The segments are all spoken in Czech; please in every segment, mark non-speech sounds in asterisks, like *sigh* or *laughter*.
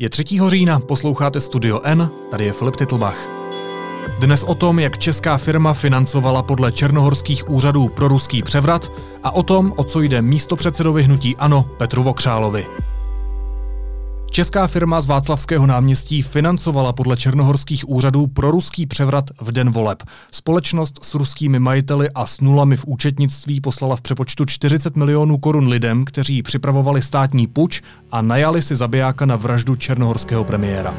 Je 3. října, posloucháte Studio N, tady je Filip Titlbach. Dnes o tom, jak česká firma financovala podle černohorských úřadů pro ruský převrat a o tom, o co jde místo předsedovi hnutí ANO Petru Vokřálovi. Česká firma z Václavského náměstí financovala podle černohorských úřadů pro ruský převrat v den voleb. Společnost s ruskými majiteli a s nulami v účetnictví poslala v přepočtu 40 milionů korun lidem, kteří připravovali státní puč a najali si zabijáka na vraždu černohorského premiéra.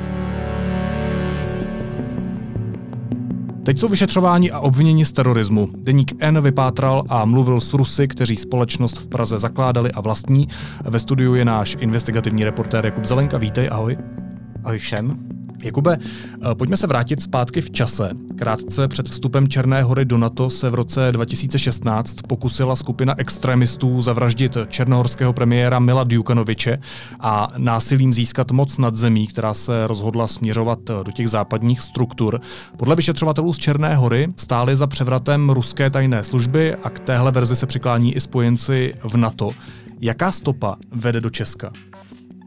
Teď jsou vyšetřování a obvinění z terorismu. Deník N vypátral a mluvil s Rusy, kteří společnost v Praze zakládali a vlastní. Ve studiu je náš investigativní reportér Jakub Zelenka. Vítej, ahoj. Ahoj všem. Jakube, eh, pojďme se vrátit zpátky v čase. Krátce před vstupem Černé hory do NATO se v roce 2016 pokusila skupina extremistů zavraždit černohorského premiéra Mila Djukanoviče a násilím získat moc nad zemí, která se rozhodla směřovat do těch západních struktur. Podle vyšetřovatelů z Černé hory stály za převratem ruské tajné služby a k téhle verzi se přiklání i spojenci v NATO. Jaká stopa vede do Česka?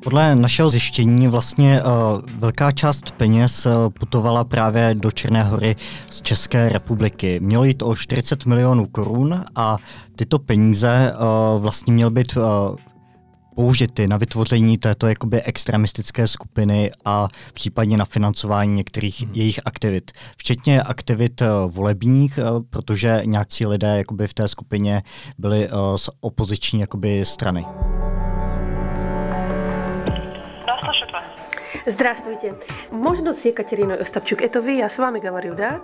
Podle našeho zjištění vlastně uh, velká část peněz uh, putovala právě do Černé hory z České republiky. Mělo jít o 40 milionů korun a tyto peníze uh, vlastně měly být uh, použity na vytvoření této jakoby extremistické skupiny a případně na financování některých hmm. jejich aktivit. Včetně aktivit uh, volebních, uh, protože nějakcí lidé jakoby v té skupině byli uh, z opoziční jakoby strany. Здравствуйте. Можно с Екатериной Остапчук? Это вы? Я с вами говорю, да?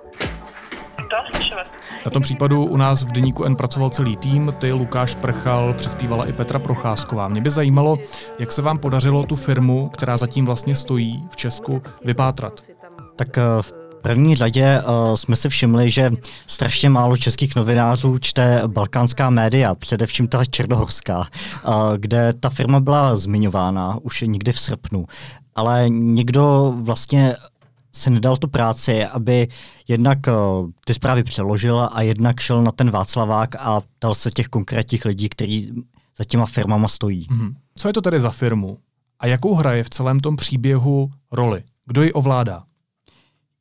Na tom případu u nás v Deníku N pracoval celý tým, ty Lukáš Prchal, přespívala i Petra Procházková. Mě by zajímalo, jak se vám podařilo tu firmu, která zatím vlastně stojí v Česku, vypátrat. Tak eh, v první řadě uh, jsme si všimli, že strašně málo českých novinářů čte balkánská média, především ta černohorská, uh, kde ta firma byla zmiňována už někdy v srpnu ale někdo vlastně se nedal tu práci, aby jednak uh, ty zprávy přeložil a jednak šel na ten Václavák a ptal se těch konkrétních lidí, kteří za těma firmama stojí. Mm-hmm. Co je to tedy za firmu? A jakou hraje v celém tom příběhu roli? Kdo ji ovládá?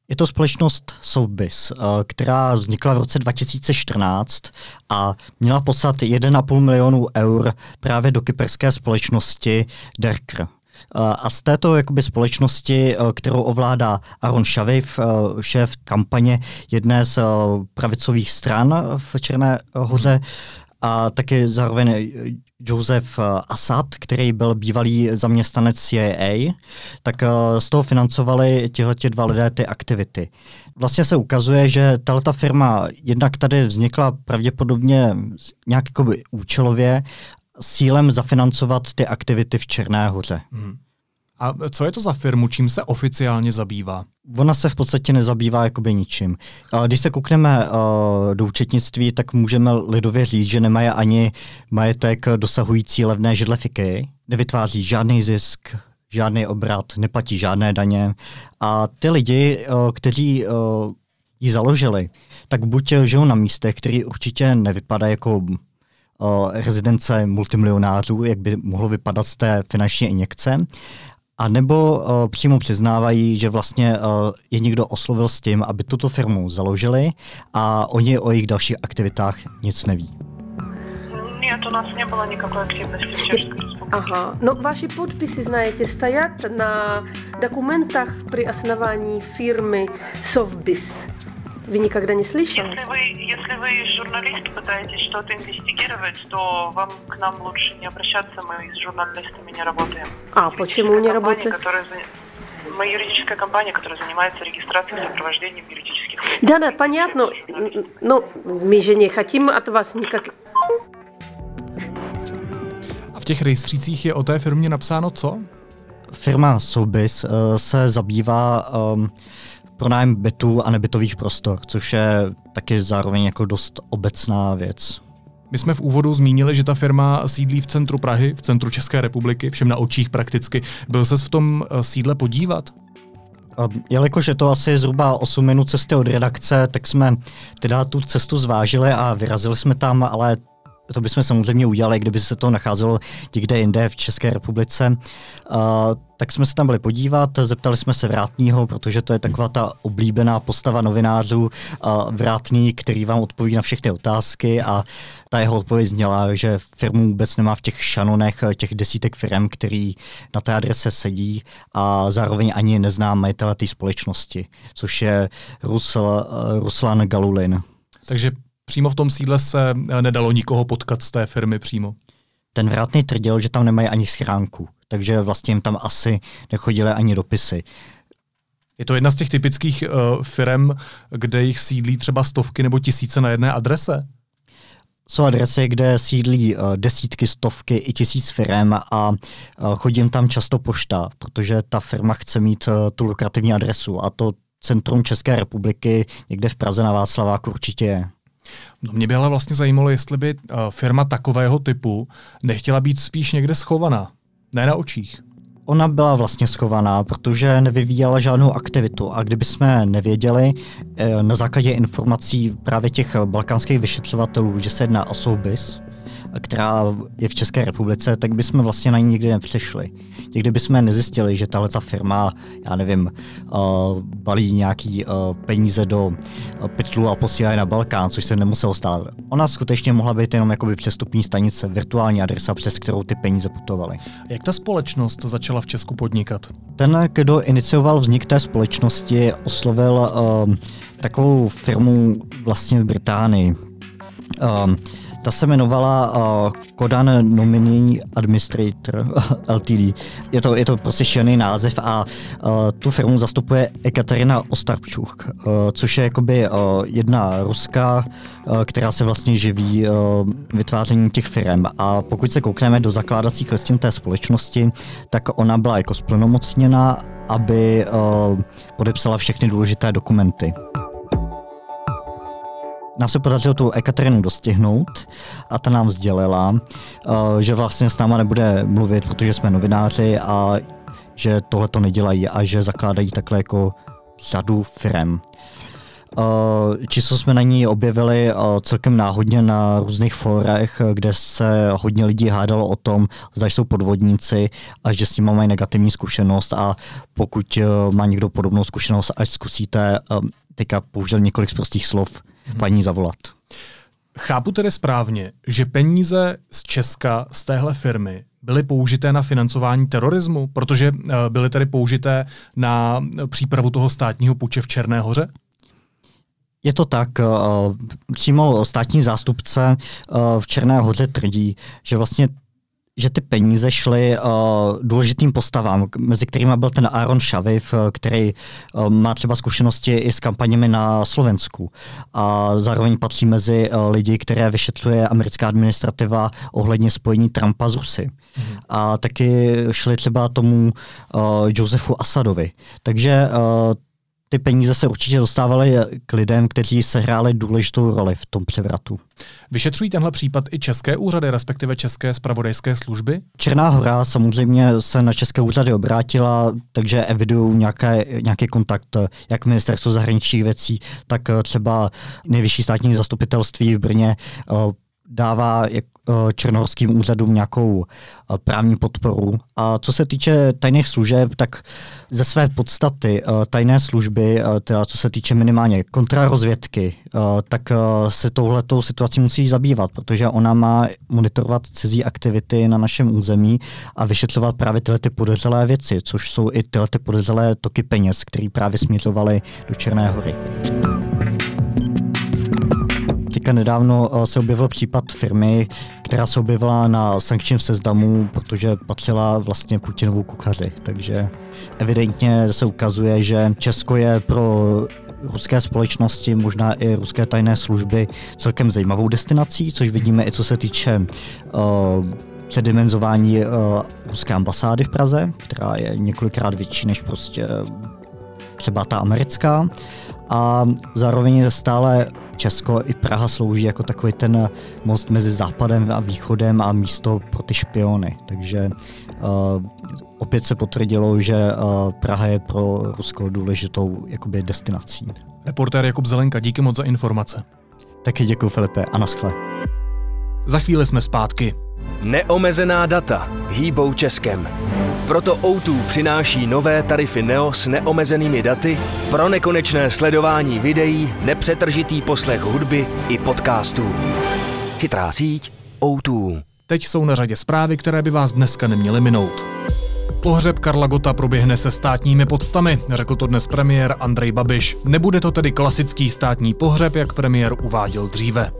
Je to společnost Sotheby's, uh, která vznikla v roce 2014 a měla poslat 1,5 milionu eur právě do kyperské společnosti Derkr. A z této jakoby, společnosti, eh, kterou ovládá Aaron Šaviv, eh, šéf kampaně jedné z eh, pravicových stran v Černé hoře, a taky zároveň Joseph Assad, který byl bývalý zaměstnanec CIA, tak z toho financovali tihle dva lidé ty aktivity. Vlastně se ukazuje, že tato firma jednak tady vznikla pravděpodobně nějak jakoby účelově cílem zafinancovat ty aktivity v Černé hoře. Hmm. A co je to za firmu, čím se oficiálně zabývá? Ona se v podstatě nezabývá jakoby ničím. Když se koukneme do účetnictví, tak můžeme lidově říct, že nemají ani majetek dosahující levné židlefiky, nevytváří žádný zisk, žádný obrat, neplatí žádné daně. A ty lidi, kteří ji založili, tak buď žijou na místech, které určitě nevypadá jako rezidence multimilionářů, jak by mohlo vypadat z té finanční injekce, a nebo uh, přímo přiznávají, že vlastně uh, je někdo oslovil s tím, aby tuto firmu založili a oni o jejich dalších aktivitách nic neví. Нет, у нас не было никакой активности в Чешской Республике. Ага. Но ваши подписи, знаете, стоят на документах при основании фирмы Совбис. Вы никогда не слышали? Если вы, если вы журналист, пытаетесь что-то инвестигировать, то вам к нам лучше не обращаться, мы с журналистами не работаем. А, почему не работаем? Мы юридическая компания, которая занимается регистрацией и сопровождением юридических лиц. Да, да, понятно. Но мы же не хотим от вас никак... A v těch rejstřících je o té firmě napsáno co? Firma Sobis uh, se zabývá um, pronájem bytů a nebytových prostor, což je taky zároveň jako dost obecná věc. My jsme v úvodu zmínili, že ta firma sídlí v centru Prahy, v centru České republiky, všem na očích prakticky. Byl ses v tom eh, sídle podívat? Jelikož je to asi zhruba 8 minut cesty od redakce, tak jsme teda tu cestu zvážili a vyrazili jsme tam, ale to bychom samozřejmě udělali, kdyby se to nacházelo někde jinde v České republice. Uh, tak jsme se tam byli podívat, zeptali jsme se Vrátního, protože to je taková ta oblíbená postava novinářů, uh, Vrátný, který vám odpoví na všechny otázky a ta jeho odpověď zněla, že firmu vůbec nemá v těch šanonech těch desítek firm, který na té adrese sedí a zároveň ani nezná majitele té společnosti, což je Rusl, Ruslan Galulin. Takže přímo v tom sídle se nedalo nikoho potkat z té firmy přímo. Ten vrátný tvrdil, že tam nemají ani schránku, takže vlastně jim tam asi nechodily ani dopisy. Je to jedna z těch typických uh, firm, kde jich sídlí třeba stovky nebo tisíce na jedné adrese? Jsou adresy, kde sídlí uh, desítky, stovky i tisíc firm a uh, chodím tam často pošta, protože ta firma chce mít uh, tu lukrativní adresu a to centrum České republiky někde v Praze na Václaváku určitě je. No mě by ale vlastně zajímalo, jestli by uh, firma takového typu nechtěla být spíš někde schovaná, ne na očích. Ona byla vlastně schovaná, protože nevyvíjela žádnou aktivitu a kdyby jsme nevěděli eh, na základě informací právě těch balkánských vyšetřovatelů, že se jedná o soubis, která je v České republice, tak bychom vlastně na ní nikdy nepřišli. Někdy bychom nezjistili, že tahle ta firma, já nevím, uh, balí nějaký uh, peníze do uh, pytlu a posílá na Balkán, což se nemuselo stát. Ona skutečně mohla být jenom jakoby přestupní stanice, virtuální adresa, přes kterou ty peníze putovaly. Jak ta společnost začala v Česku podnikat? Ten, kdo inicioval vznik té společnosti, oslovil uh, takovou firmu vlastně v Británii. Um, ta se jmenovala uh, Kodan Nominee Administrator *laughs* LTD. Je to, je to prostě šílený název a uh, tu firmu zastupuje Ekaterina Ostapčuk, uh, což je jakoby uh, jedna ruská, uh, která se vlastně živí uh, vytvářením těch firm. A pokud se koukneme do zakládacích listin té společnosti, tak ona byla jako splnomocněna, aby uh, podepsala všechny důležité dokumenty nám se podařilo tu Ekaterinu dostihnout a ta nám sdělila, uh, že vlastně s náma nebude mluvit, protože jsme novináři a že tohle to nedělají a že zakládají takhle jako řadu firm. Uh, číslo jsme na ní objevili uh, celkem náhodně na různých fórech, kde se hodně lidí hádalo o tom, zda jsou podvodníci a že s nimi mají negativní zkušenost a pokud má někdo podobnou zkušenost, až zkusíte, teďka použil několik z prostých slov, paní zavolat. Chápu tedy správně, že peníze z Česka, z téhle firmy, byly použité na financování terorismu, protože eh, byly tedy použité na přípravu toho státního puče v Černé hoře? Je to tak. Eh, přímo státní zástupce eh, v Černé hoře tvrdí, že vlastně že ty peníze šly uh, důležitým postavám, mezi kterými byl ten Aaron Šaviv, uh, který uh, má třeba zkušenosti i s kampaněmi na Slovensku. A zároveň patří mezi uh, lidi, které vyšetřuje americká administrativa ohledně spojení Trumpa s Rusy. Mm. A taky šly třeba tomu uh, Josefu Asadovi. Takže uh, ty peníze se určitě dostávaly k lidem, kteří sehráli důležitou roli v tom převratu. Vyšetřují tenhle případ i české úřady, respektive české spravodajské služby? Černá hora samozřejmě se na české úřady obrátila, takže evidují nějaké, nějaký kontakt jak ministerstvo zahraničních věcí, tak třeba nejvyšší státní zastupitelství v Brně dává Eh, černohorským úřadům nějakou eh, právní podporu. A co se týče tajných služeb, tak ze své podstaty eh, tajné služby, teda co se týče minimálně kontrarozvědky, tak se touhletou situací musí zabývat, protože ona má monitorovat cizí aktivity na našem území a vyšetřovat právě tyhle ty podezřelé věci, což jsou i tyhle ty podezřelé toky peněz, které právě směřovaly do Černé hory. Teďka nedávno eh, se objevil případ firmy, která se objevila na sankčním seznamu, protože patřila vlastně Putinovu kuchaři. Takže evidentně se ukazuje, že Česko je pro ruské společnosti, možná i ruské tajné služby celkem zajímavou destinací, což vidíme i co se týče uh, předimenzování uh, ruské ambasády v Praze, která je několikrát větší než prostě třeba ta americká. A zároveň stále Česko i Praha slouží jako takový ten most mezi západem a východem a místo pro ty špiony. Takže uh, opět se potvrdilo, že uh, Praha je pro Rusko důležitou jakoby destinací. Reportér Jakub Zelenka, díky moc za informace. Taky děkuji Filipe a naschle. Za chvíli jsme zpátky. Neomezená data hýbou Českem. Proto O2 přináší nové tarify Neo s neomezenými daty pro nekonečné sledování videí, nepřetržitý poslech hudby i podcastů. Chytrá síť O2. Teď jsou na řadě zprávy, které by vás dneska neměly minout. Pohřeb Karla Gota proběhne se státními podstami, řekl to dnes premiér Andrej Babiš. Nebude to tedy klasický státní pohřeb, jak premiér uváděl dříve.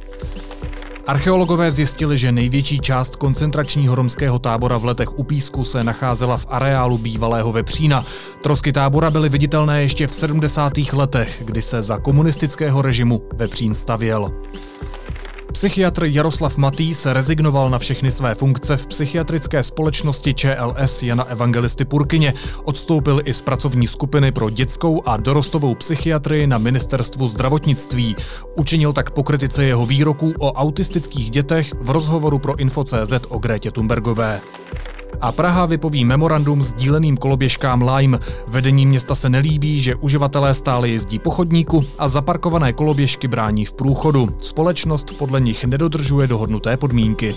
Archeologové zjistili, že největší část koncentračního romského tábora v letech u Písku se nacházela v areálu bývalého Vepřína. Trosky tábora byly viditelné ještě v 70. letech, kdy se za komunistického režimu Vepřín stavěl. Psychiatr Jaroslav Matý se rezignoval na všechny své funkce v psychiatrické společnosti ČLS Jana Evangelisty Purkyně. Odstoupil i z pracovní skupiny pro dětskou a dorostovou psychiatrii na ministerstvu zdravotnictví. Učinil tak po kritice jeho výroků o autistických dětech v rozhovoru pro Info.cz o Grétě Thunbergové. A Praha vypoví memorandum s díleným koloběžkám Lime. Vedení města se nelíbí, že uživatelé stále jezdí po chodníku a zaparkované koloběžky brání v průchodu. Společnost podle nich nedodržuje dohodnuté podmínky.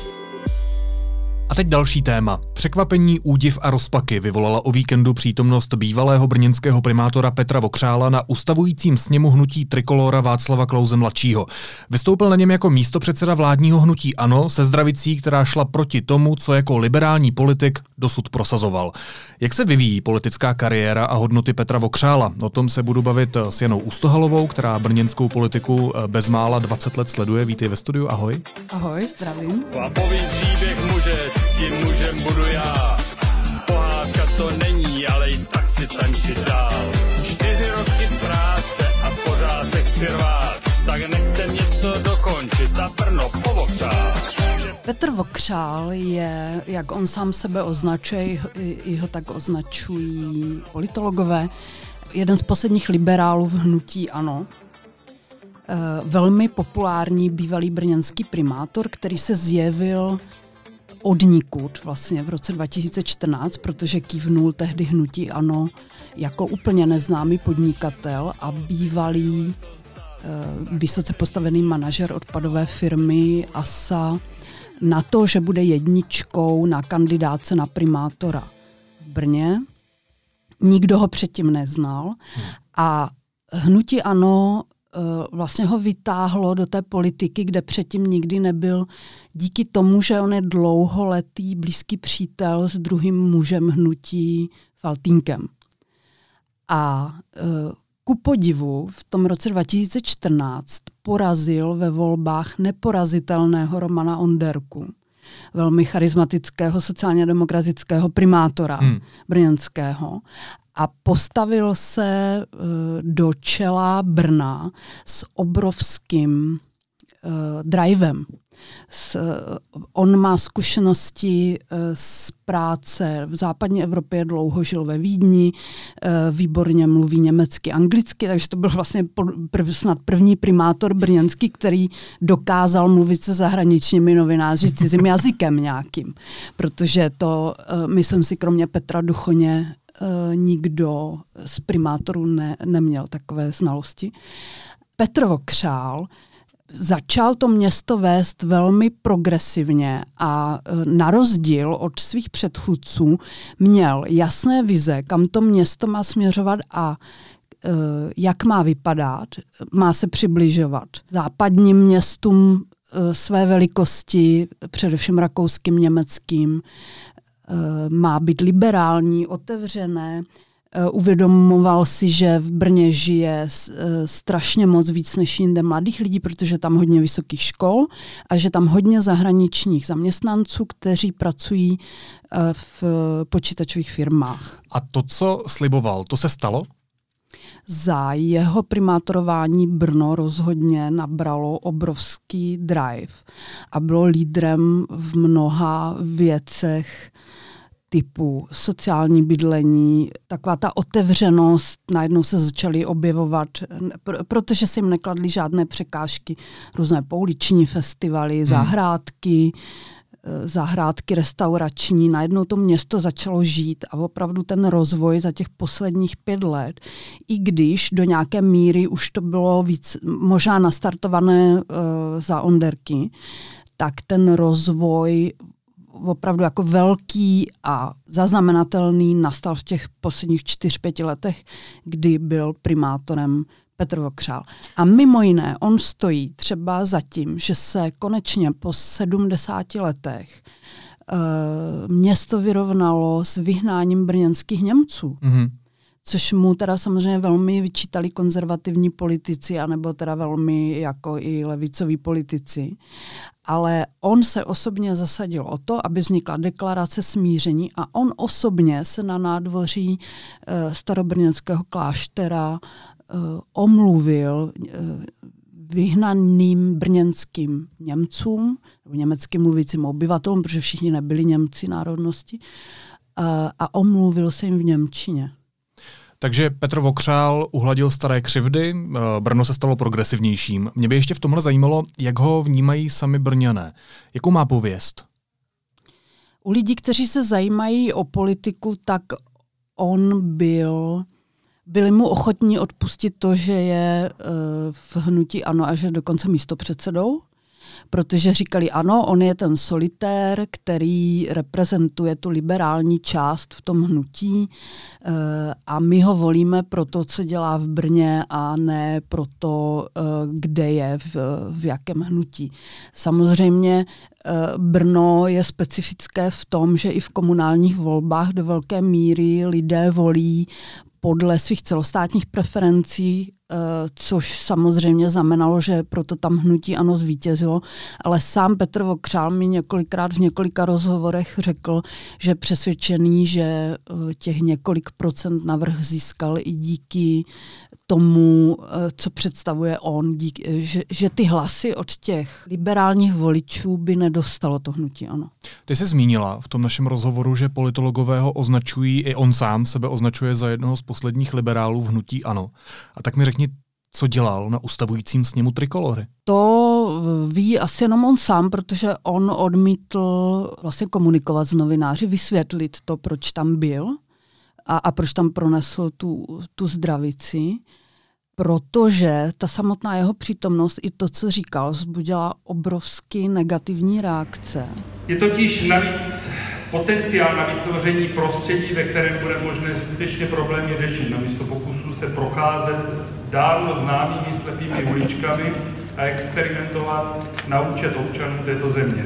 A teď další téma. Překvapení, údiv a rozpaky vyvolala o víkendu přítomnost bývalého brněnského primátora Petra Vokřála na ustavujícím sněmu hnutí Trikolora Václava Klauze mladšího. Vystoupil na něm jako místopředseda vládního hnutí ANO se zdravicí, která šla proti tomu, co jako liberální politik dosud prosazoval. Jak se vyvíjí politická kariéra a hodnoty Petra Vokřála? O tom se budu bavit s Janou Ustohalovou, která brněnskou politiku bezmála 20 let sleduje. Vítej ve studiu, ahoj. Ahoj, zdravím. Chlapový příběh tím mužem budu já. Pohádka to není, ale i tak chci tančit dál. Čtyři roky práce a pořád se chci rvát. Tak nechte mě to dokončit a Brno povokřát. Petr Vokřál je, jak on sám sebe označuje, i ho tak označují politologové, jeden z posledních liberálů v hnutí ANO. E, velmi populární bývalý brněnský primátor, který se zjevil odnikud vlastně v roce 2014, protože kývnul tehdy hnutí ANO jako úplně neznámý podnikatel a bývalý e, vysoce postavený manažer odpadové firmy ASA na to, že bude jedničkou na kandidáce na primátora v Brně. Nikdo ho předtím neznal a hnutí ANO eh, vlastně ho vytáhlo do té politiky, kde předtím nikdy nebyl, díky tomu, že on je dlouholetý blízký přítel s druhým mužem hnutí Faltínkem. A eh, ku podivu v tom roce 2014 porazil ve volbách neporazitelného Romana Onderku, velmi charismatického sociálně demokratického primátora hmm. brněnského a postavil se uh, do čela Brna s obrovským uh, drivem. S, on má zkušenosti eh, z práce v západní Evropě, dlouho žil ve Vídni, eh, výborně mluví německy, anglicky, takže to byl vlastně prv, snad první primátor brněnský, který dokázal mluvit se zahraničními novináři cizím jazykem nějakým, protože to, eh, myslím si, kromě Petra Duchoně nikdo z primátorů ne, neměl takové znalosti. Petr Vokřál začal to město vést velmi progresivně a e, na rozdíl od svých předchůdců měl jasné vize, kam to město má směřovat a e, jak má vypadat, má se přibližovat západním městům své velikosti, především rakouským, německým, má být liberální, otevřené, Eh, uvědomoval si, že v Brně žije eh, strašně moc víc než jinde mladých lidí, protože tam hodně vysokých škol a že tam hodně zahraničních zaměstnanců, kteří pracují eh, v počítačových firmách. A to, co sliboval, to se stalo? Za jeho primátorování Brno rozhodně nabralo obrovský drive a bylo lídrem v mnoha věcech, typu sociální bydlení, taková ta otevřenost, najednou se začaly objevovat, protože se jim nekladly žádné překážky, různé pouliční festivaly, hmm. zahrádky, zahrádky restaurační, najednou to město začalo žít a opravdu ten rozvoj za těch posledních pět let, i když do nějaké míry už to bylo víc možná nastartované uh, za Onderky, tak ten rozvoj opravdu jako velký a zaznamenatelný nastal v těch posledních čtyř, pěti letech, kdy byl primátorem Petr Vokřál. A mimo jiné, on stojí třeba za tím, že se konečně po 70 letech uh, město vyrovnalo s vyhnáním brněnských Němců. Mm-hmm což mu teda samozřejmě velmi vyčítali konzervativní politici, anebo teda velmi jako i levicoví politici. Ale on se osobně zasadil o to, aby vznikla deklarace smíření a on osobně se na nádvoří uh, starobrněnského kláštera uh, omluvil uh, vyhnaným brněnským Němcům, nebo německým mluvícím obyvatelům, protože všichni nebyli Němci národnosti, uh, a omluvil se jim v Němčině. Takže Petr Vokřál uhladil staré křivdy, eh, Brno se stalo progresivnějším. Mě by ještě v tomhle zajímalo, jak ho vnímají sami Brňané. Jakou má pověst? U lidí, kteří se zajímají o politiku, tak on byl, byli mu ochotní odpustit to, že je uh, v hnutí ANO a že dokonce místo předsedou protože říkali, ano, on je ten solitér, který reprezentuje tu liberální část v tom hnutí eh, a my ho volíme pro to, co dělá v Brně a ne pro to, eh, kde je, v, v jakém hnutí. Samozřejmě eh, Brno je specifické v tom, že i v komunálních volbách do velké míry lidé volí podle svých celostátních preferencí Eh, což samozřejmě znamenalo, že proto tam hnutí ano zvítězilo, ale sám Petr Vokřál mi několikrát v několika rozhovorech řekl, že přesvědčený, že eh, těch několik procent navrh získal i díky tomu, eh, co představuje on, díky, že, že ty hlasy od těch liberálních voličů by nedostalo to hnutí ano. Ty jsi zmínila v tom našem rozhovoru, že politologové ho označují, i on sám sebe označuje za jednoho z posledních liberálů v hnutí ano. A tak mi řekni, co dělal na ustavujícím sněmu Trikolory? To ví asi jenom on sám, protože on odmítl vlastně komunikovat s novináři, vysvětlit to, proč tam byl a, a proč tam pronesl tu, tu zdravici protože ta samotná jeho přítomnost i to, co říkal, vzbudila obrovsky negativní reakce. Je totiž navíc potenciál na vytvoření prostředí, ve kterém bude možné skutečně problémy řešit, namísto pokusů se procházet dávno známými slepými uličkami a experimentovat na účet občanů této země.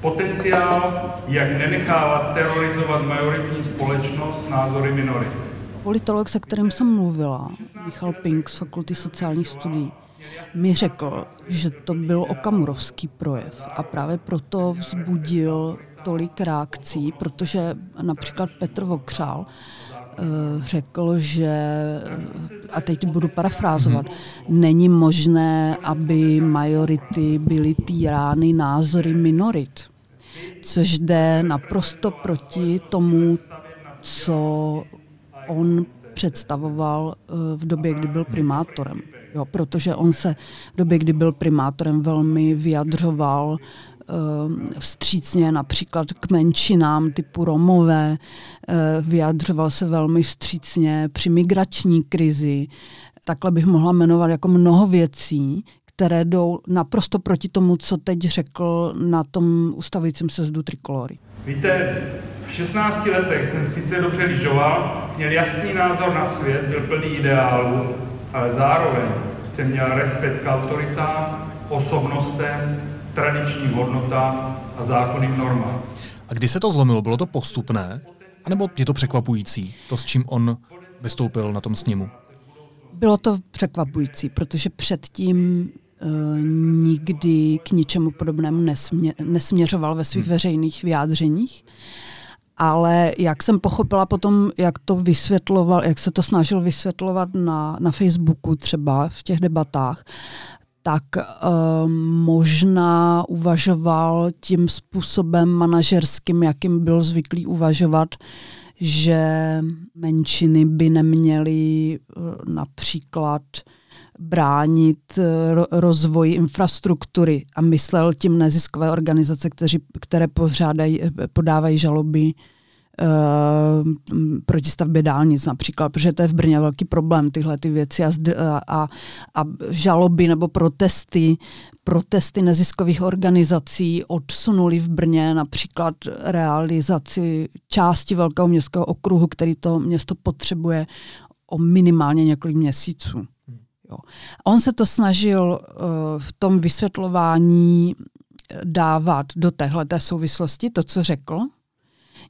Potenciál, jak nenechávat terorizovat majoritní společnost názory minorit. Politolog, se kterým jsem mluvila, Michal Pink z Fakulty sociálních studií, mi řekl, že to byl okamurovský projev a právě proto vzbudil tolik reakcí, protože například Petr Vokřál eh, řekl, že, a teď budu parafrázovat, není možné, aby majority byly týrány názory minorit, což jde naprosto proti tomu, co on představoval eh, v době, kdy byl primátorem. Jo, protože on se v době, kdy byl primátorem, velmi vyjadřoval eh, vstřícně například k menšinám typu Romové, eh, vyjadřoval se velmi vstřícně při migrační krizi. Takhle bych mohla jmenovat jako mnoho věcí, které jdou naprosto proti tomu, co teď řekl na tom ustavujícím sezdu Trikolory. Víte, v 16 letech jsem sice dobře lyžoval, měl jasný názor na svět, byl plný ideálů, ale zároveň jsem měl respekt k autoritám, osobnostem, tradičním hodnotám a zákonným normám. A kdy se to zlomilo? Bylo to postupné? A nebo je to překvapující, to, s čím on vystoupil na tom sněmu? Bylo to překvapující, protože předtím nikdy k ničemu podobnému nesmě, nesměřoval ve svých hmm. veřejných vyjádřeních. Ale jak jsem pochopila potom, jak to vysvětloval, jak se to snažil vysvětlovat na, na Facebooku třeba v těch debatách, tak uh, možná uvažoval tím způsobem manažerským, jakým byl zvyklý uvažovat, že menšiny by neměly uh, například bránit rozvoji infrastruktury a myslel tím neziskové organizace, kteří, které pořádají, podávají žaloby proti stavbě dálnic například, protože to je v Brně velký problém, tyhle ty věci a, a, a žaloby nebo protesty protesty neziskových organizací odsunuli v Brně například realizaci části Velkého městského okruhu, který to město potřebuje o minimálně několik měsíců. Jo. On se to snažil uh, v tom vysvětlování dávat do téhle souvislosti, to, co řekl,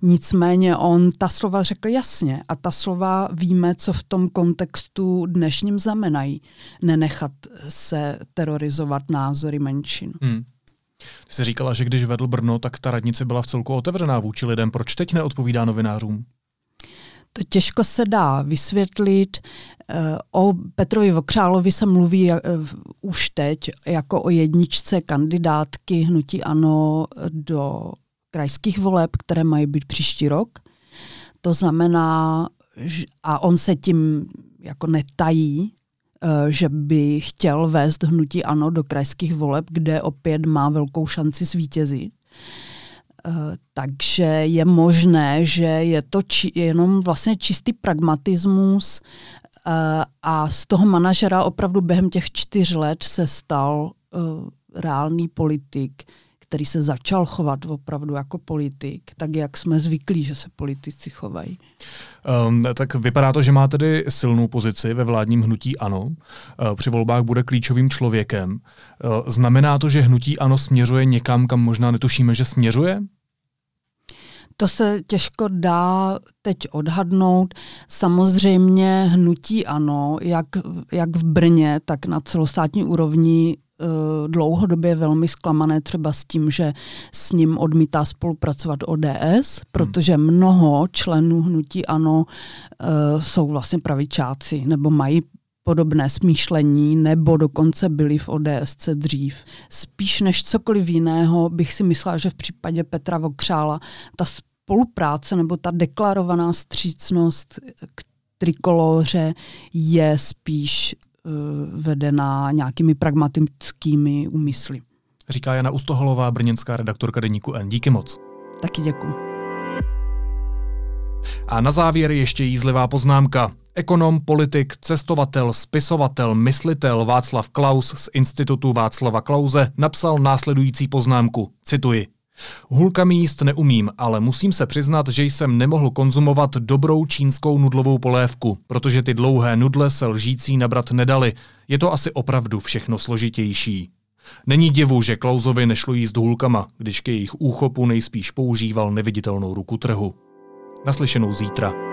Nicméně on ta slova řekl jasně a ta slova víme, co v tom kontextu dnešním znamenají. Nenechat se terorizovat názory menšin. Hmm. Ty jsi říkala, že když vedl Brno, tak ta radnice byla v celku otevřená vůči lidem. Proč teď neodpovídá novinářům? To těžko se dá vysvětlit. Eh, o Petrovi Vokřálovi se mluví eh, už teď jako o jedničce kandidátky hnutí ANO do krajských voleb, které mají být příští rok. To znamená, a on se tím jako netají, eh, že by chtěl vést hnutí ANO do krajských voleb, kde opět má velkou šanci zvítězit. Eh, takže je možné, že je to či, jenom vlastně čistý pragmatismus eh, a z toho manažera opravdu během těch čtyř let se stal reálný politik, který se začal chovat opravdu jako politik, tak jak jsme zvyklí, že se politici chovají. Um, tak vypadá to, že má tedy silnou pozici ve vládním hnutí ANO. Při volbách bude klíčovým člověkem. Znamená to, že hnutí ANO směřuje někam, kam možná netušíme, že směřuje? To se těžko dá teď odhadnout. Samozřejmě hnutí ano, jak, jak v Brně, tak na celostátní úrovni Eh, dlouhodobě velmi zklamané třeba s tím, že s ním odmítá spolupracovat ODS, protože mnoho členů hnutí ANO uh, jsou vlastně pravičáci nebo mají podobné smýšlení nebo dokonce byli v ODS dřív. Spíš než cokoliv jiného bych si myslela, že v případě Petra Vokřála ta spolupráce nebo ta deklarovaná střícnost k trikoloře je spíš Eh, vedená nějakými pragmatickými úmysly. Říká Jana Ustoholová, brněnská redaktorka deníku N. Díky moc. Taky děkuji. A na závěr ještě jízlivá poznámka. Ekonom, politik, cestovatel, spisovatel, myslitel Václav Klaus z Institutu Václava Klauze napsal následující poznámku. Cituji. Hulkami jíst neumím, ale musím se přiznat, že jsem nemohl konzumovat dobrou čínskou nudlovou polévku, protože ty dlouhé nudle se lžící nabrat nedali. Je to asi opravdu všechno složitější. Není divu, že Klausovi nešlo jíst hůlkama, když ke jejich úchopu nejspíš používal neviditelnou ruku trhu. Naslyšenou zítra.